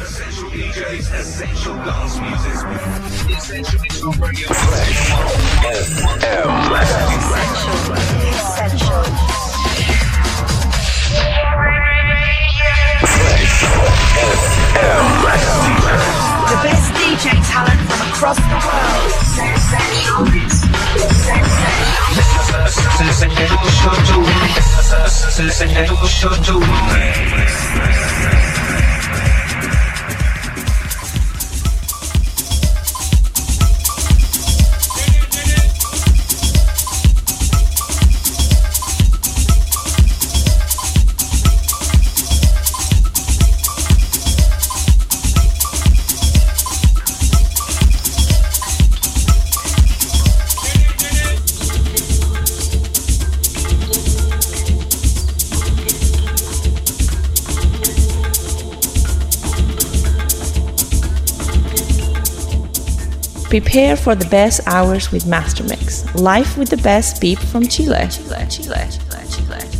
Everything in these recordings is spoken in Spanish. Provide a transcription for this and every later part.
Essential DJs, essential dance music. Essential Mix on Radio The best DJ talent from across the world. Essential Sözlerimi şu duvar to şu duvar Prepare for the best hours with Master Mix. Live with the best beep from Chile, Chile, Chile, Chile, Chile.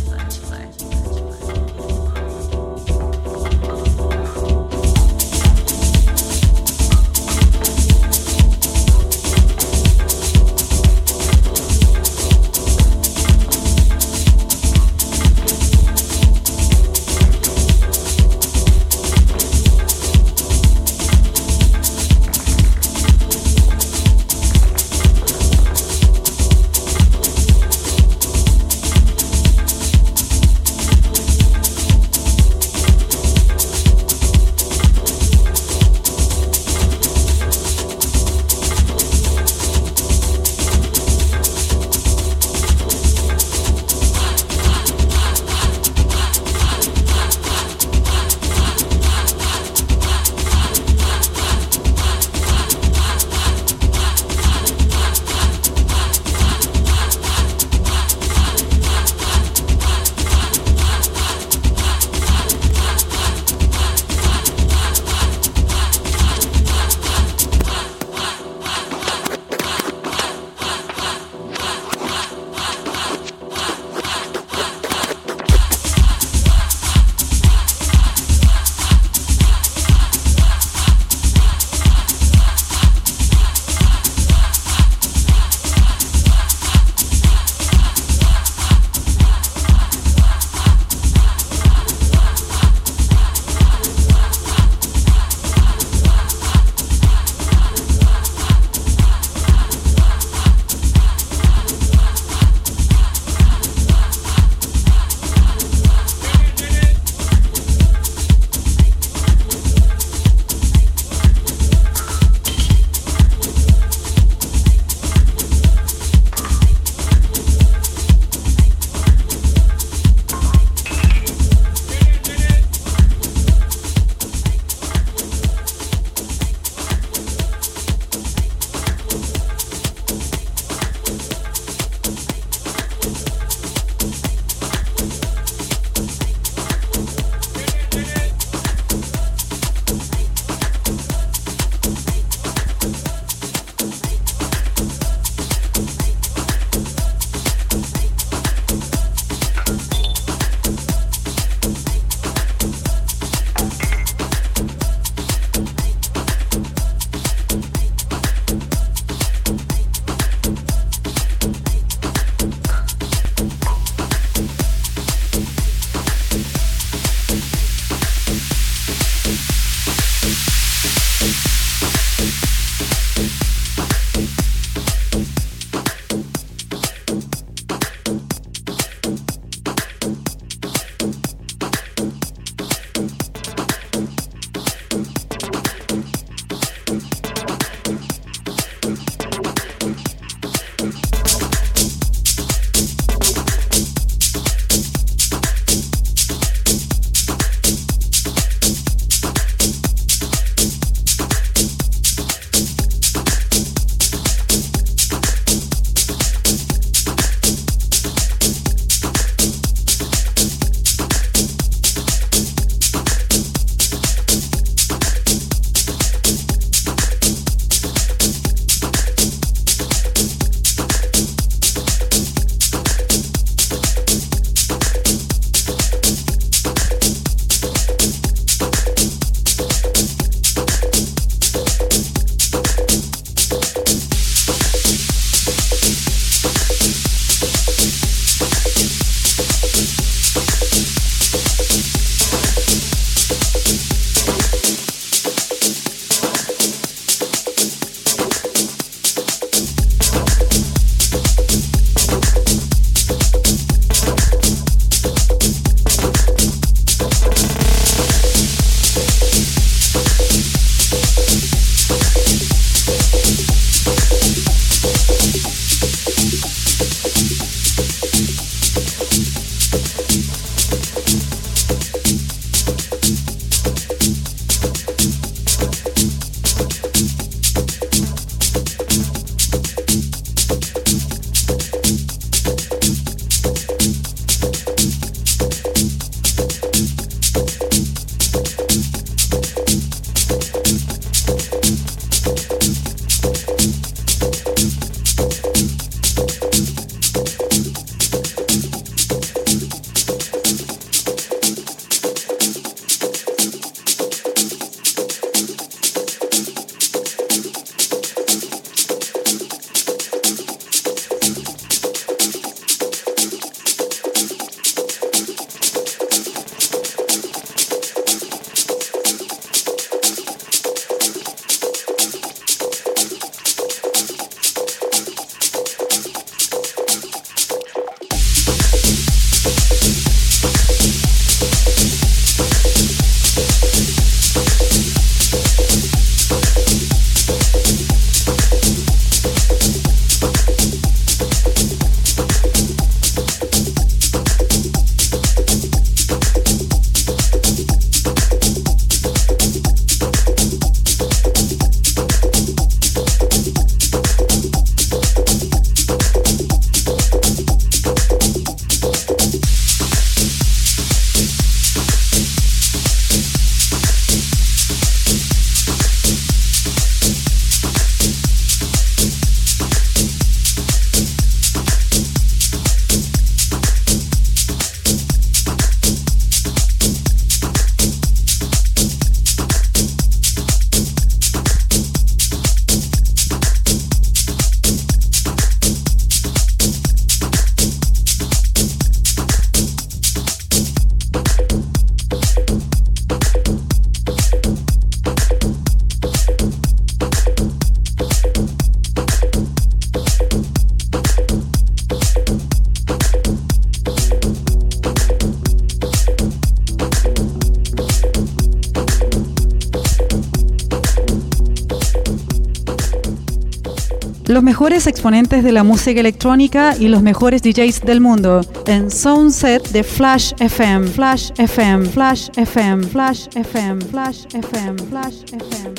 Los mejores exponentes de la música electrónica y los mejores DJs del mundo en Soundset de Flash FM, Flash FM, Flash FM, Flash FM, Flash FM, Flash FM.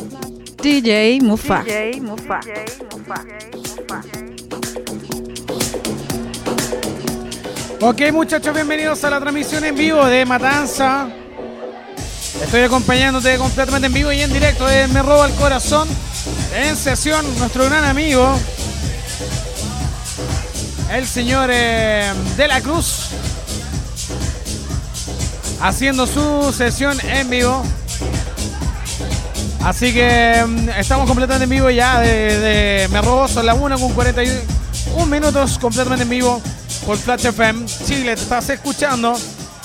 DJ Mufa. DJ Mufa. Ok muchachos, bienvenidos a la transmisión en vivo de Matanza. Estoy acompañándote completamente en vivo y en directo de Me Roba el Corazón. En sesión, nuestro gran amigo, el señor eh, De la Cruz, haciendo su sesión en vivo. Así que mm, estamos completamente en vivo ya de, Me Robo, son las 1 con 41 minutos completamente en vivo por Flash FM. Chile, te estás escuchando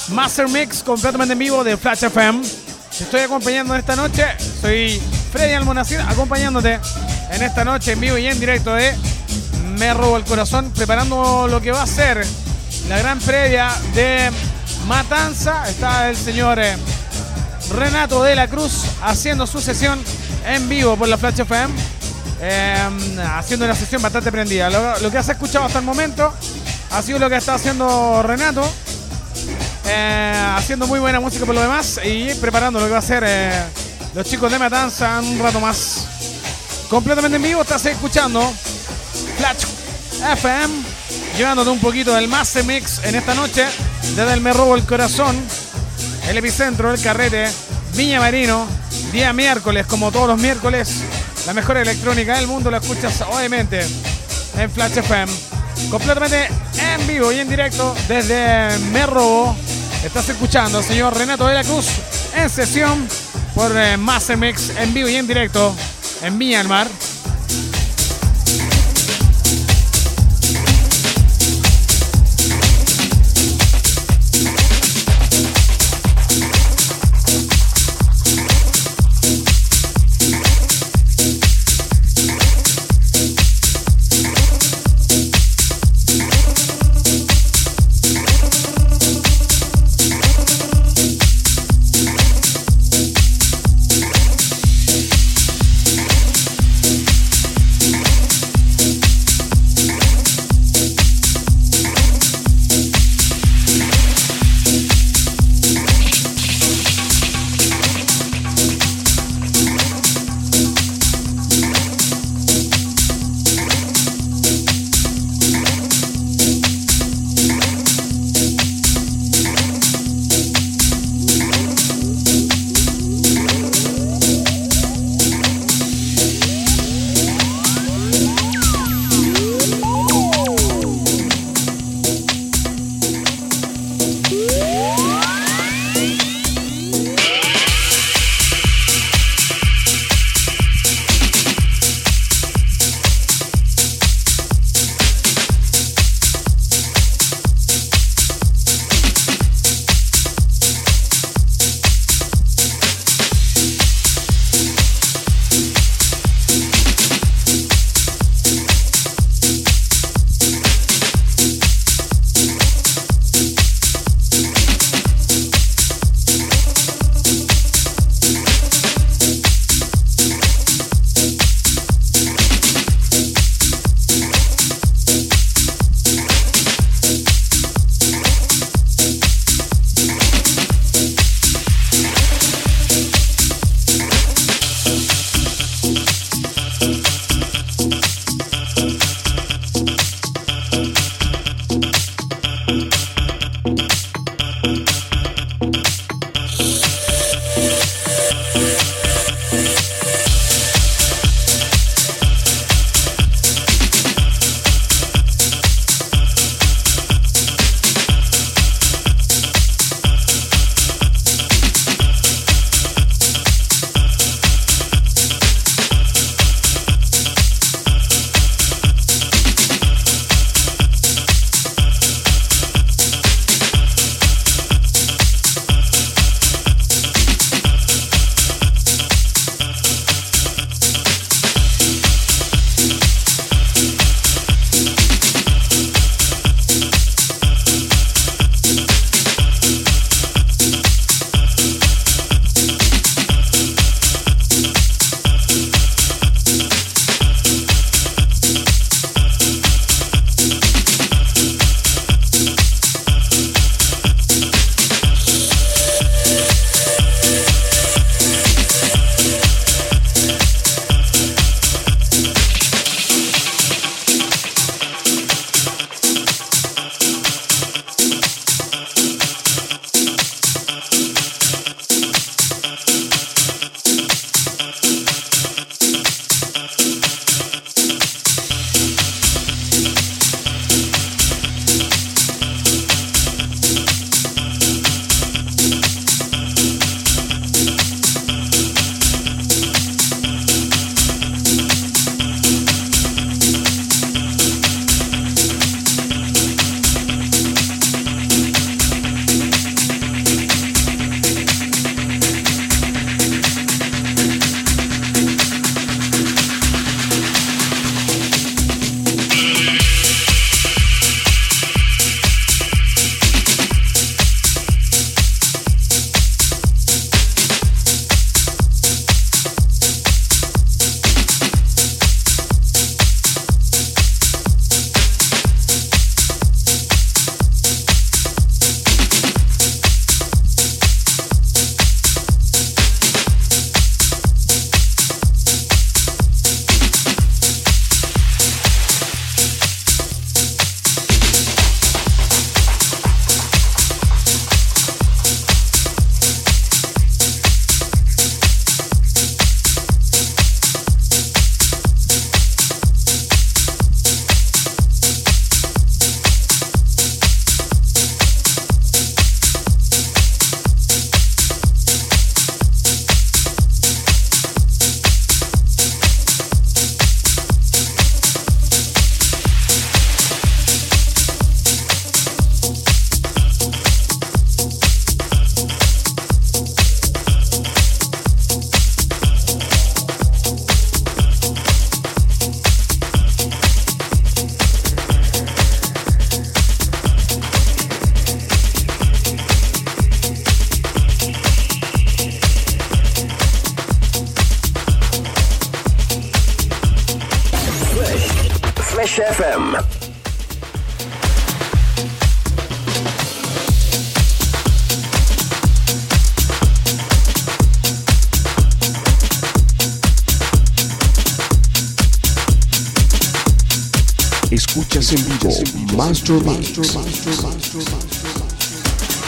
Master Mix completamente en vivo de Flash FM. Te estoy acompañando esta noche. Soy Freddy Almonacid acompañándote en esta noche en vivo y en directo de Me Robo el Corazón, preparando lo que va a ser la gran previa de Matanza. Está el señor eh, Renato de la Cruz haciendo su sesión en vivo por la Flash FM. Eh, haciendo una sesión bastante prendida. Lo, que has escuchado hasta el momento ha sido lo que está haciendo Renato. Eh, haciendo muy buena música por lo demás y preparando lo que va a ser los chicos de Matanza un rato más. Completamente en vivo estás escuchando Flash FM, llevándote un poquito del Master Mix en esta noche, desde el Me Robo el Corazón, el epicentro del carrete, Viña Marino, día miércoles, como todos los miércoles, la mejor electrónica del mundo la escuchas obviamente en Flash FM. Completamente en vivo y en directo desde Me Robo. Estás escuchando al señor Renato de la Cruz en sesión por eh, Master Mix en vivo y en directo en Myanmar.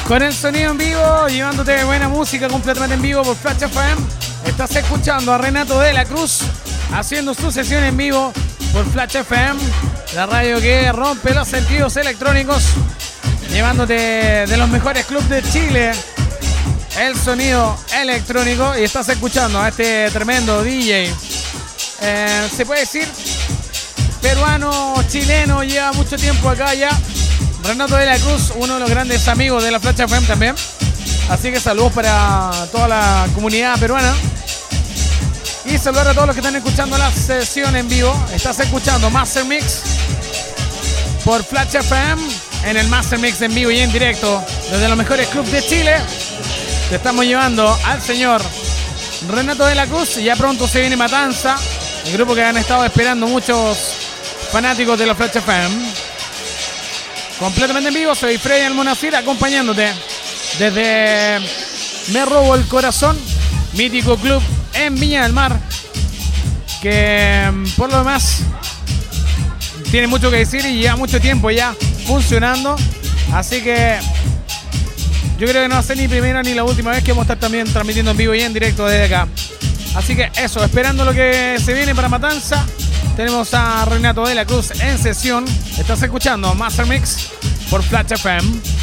Con el sonido en vivo, llevándote buena música completamente en vivo por Flash FM. Estás escuchando a Renato de la Cruz haciendo su sesión en vivo por Flash FM, la radio que rompe los sentidos electrónicos, llevándote de los mejores clubes de Chile el sonido electrónico y estás escuchando a este tremendo DJ. Eh, se puede decir peruano, chileno, lleva mucho tiempo acá ya. Renato de la Cruz, uno de los grandes amigos de la Flash FM también. Así que saludos para toda la comunidad peruana. Y saludar a todos los que están escuchando la sesión en vivo. Estás escuchando Master Mix por Flash FM en el Master Mix en vivo y en directo desde los mejores clubes de Chile. Te estamos llevando al señor Renato de la Cruz. Ya pronto se viene Matanza, el grupo que han estado esperando muchos fanáticos de la Flash FM. Completamente en vivo, soy Freddy Almonacir acompañándote desde Me Robo el Corazón, mítico club en Viña del Mar, que mm, por lo demás tiene mucho que decir y lleva mucho tiempo ya funcionando. Así que yo creo que no va a ser ni primera ni la última vez que vamos a estar también transmitiendo en vivo y en directo desde acá. Así que eso, esperando lo que se viene para Matanza. Tenemos a Renato de la Cruz en sesión. Estás escuchando Master Mix por Flash FM.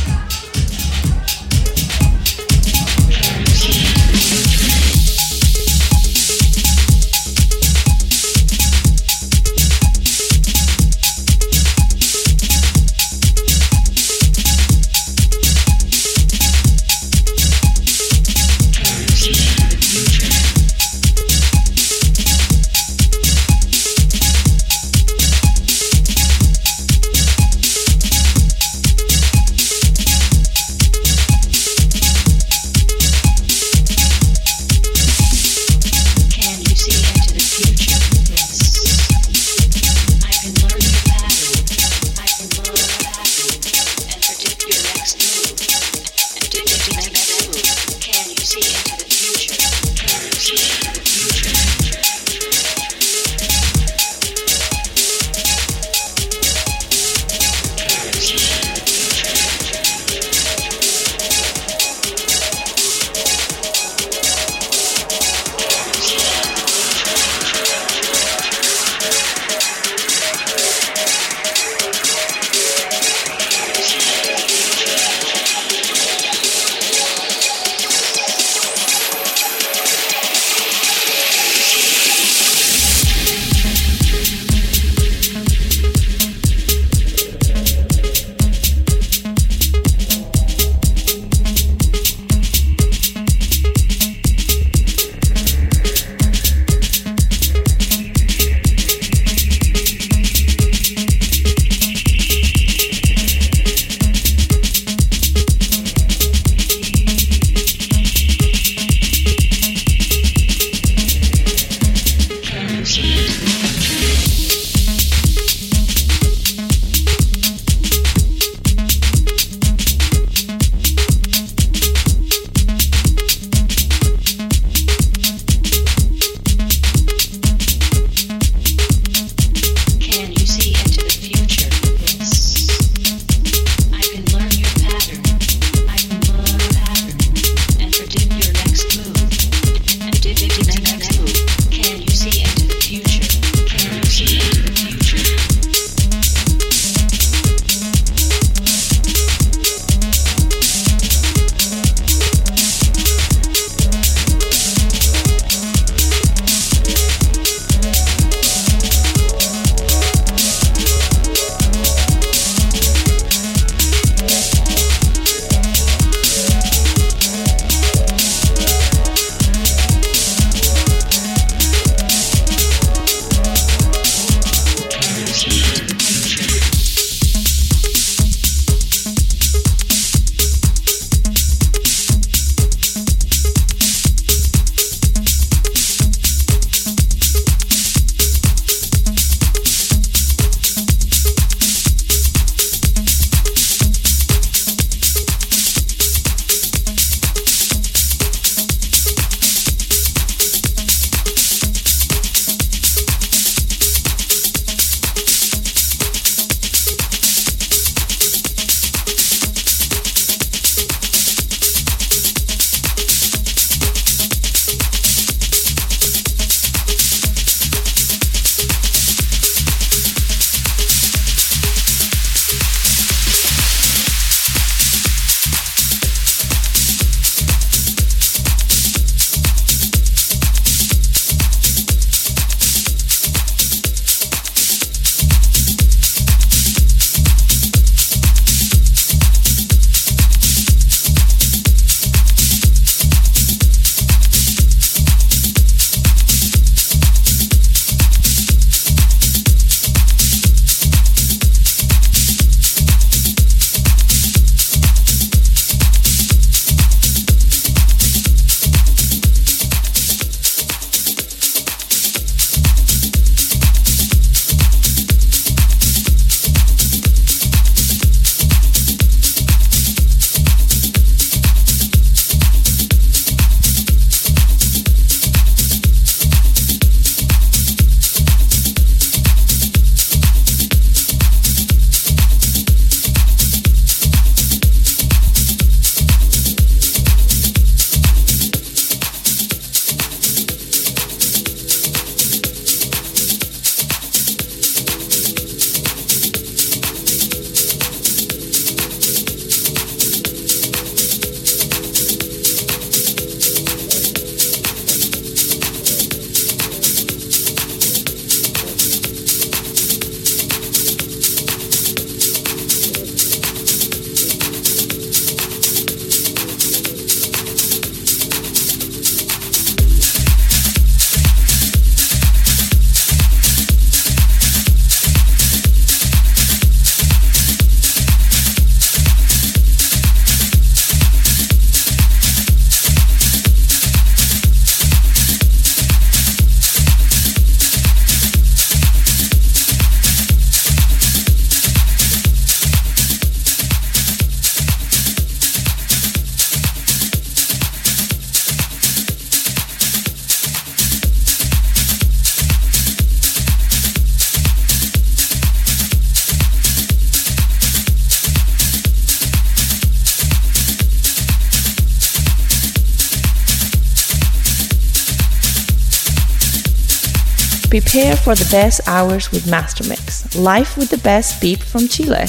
Prepare for the best hours with Master Mix. Live with the best beat from Chile,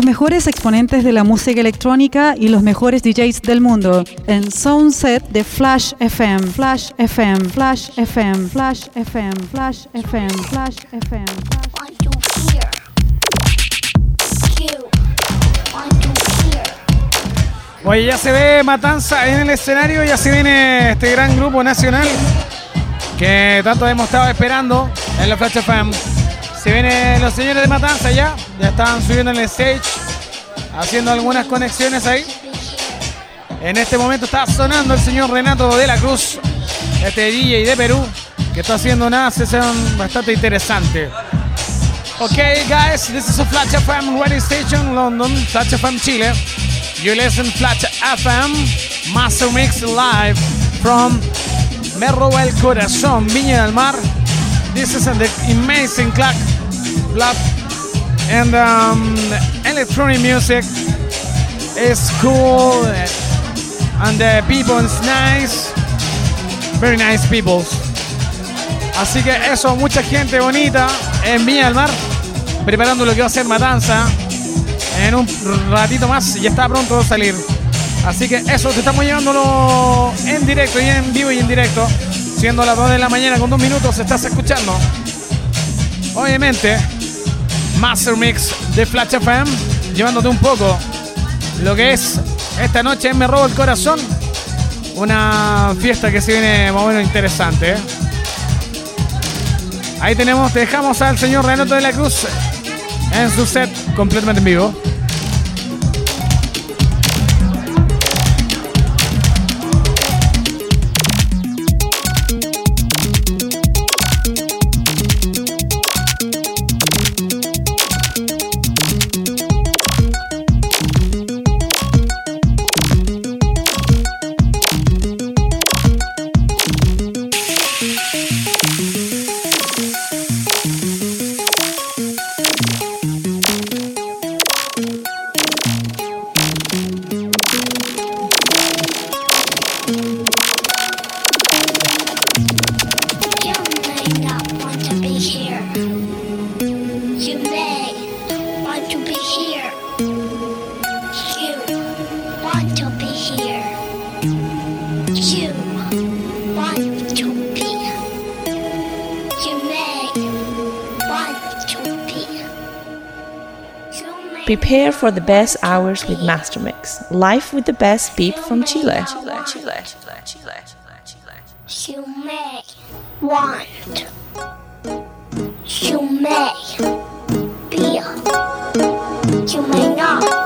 Los mejores exponentes de la música electrónica y los mejores DJs del mundo en Soundset de Flash FM, Flash FM, Flash FM, Flash FM, Flash FM, Flash FM. Oye, ya se ve Matanza en el escenario, ya se viene este gran grupo nacional que tanto hemos estado esperando en la Flash FM. Se vienen los señores de Matanza ya, ya están subiendo en el stage, haciendo algunas conexiones ahí. En este momento está sonando el señor Renato de la Cruz, este DJ de Perú, que está haciendo una sesión bastante interesante. Okay, guys, this is a Flash FM radio station, London, Flash FM Chile. You listen Flash FM Master Mix live from Me roba el corazón, Viña del Mar. This is the amazing club, club and um, electronic music is cool and the people is nice, very nice people. Así que eso, mucha gente bonita en Viña del Mar, preparando lo que va a ser Matanza. En un ratito más ya está pronto a salir. Así que eso, te estamos llevándolo en directo y en vivo y en directo. Siendo las 2 de la mañana con dos minutos, estás escuchando. Obviamente, Master Mix de Flash FM, llevándote un poco lo que es esta noche Me Robo el Corazón. Una fiesta que se viene más o menos interesante. ¿eh? Ahí tenemos, te dejamos al señor Renato de la Cruz en su set completamente en vivo. Prepare for the best hours with Master Mix, live with the best beat from Chile. You may want. You may be. You may not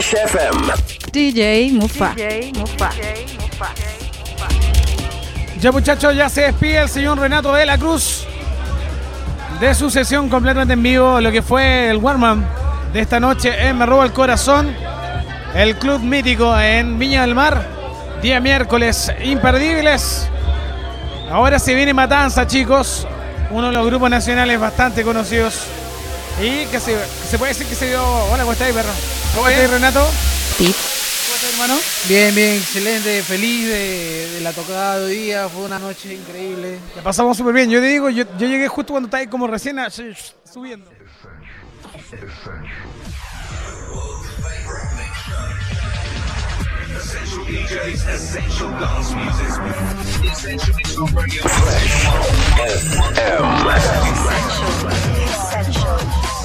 FM DJ Mufa. Ya muchachos, ya se despide el señor Renato de la Cruz de su sesión completamente en vivo, lo que fue el warm de esta noche en Me Roba el Corazón, el club mítico en Viña del Mar, día miércoles, imperdibles. Ahora se viene Matanza, chicos, uno de los grupos nacionales bastante conocidos y que se, se puede decir que se dio... Hola, ¿cómo estáis, perro? ¿Cómo estáis, Renato? Pip. ¿Cómo estáis, hermano? Bien, bien, excelente, feliz de, de la tocada de hoy día, fue una noche increíble. La pasamos súper bien. Yo te digo, yo, yo llegué justo cuando estáis como recién a- subiendo. Essential DJs, essential dance music. Essential Mix on Radio. Essential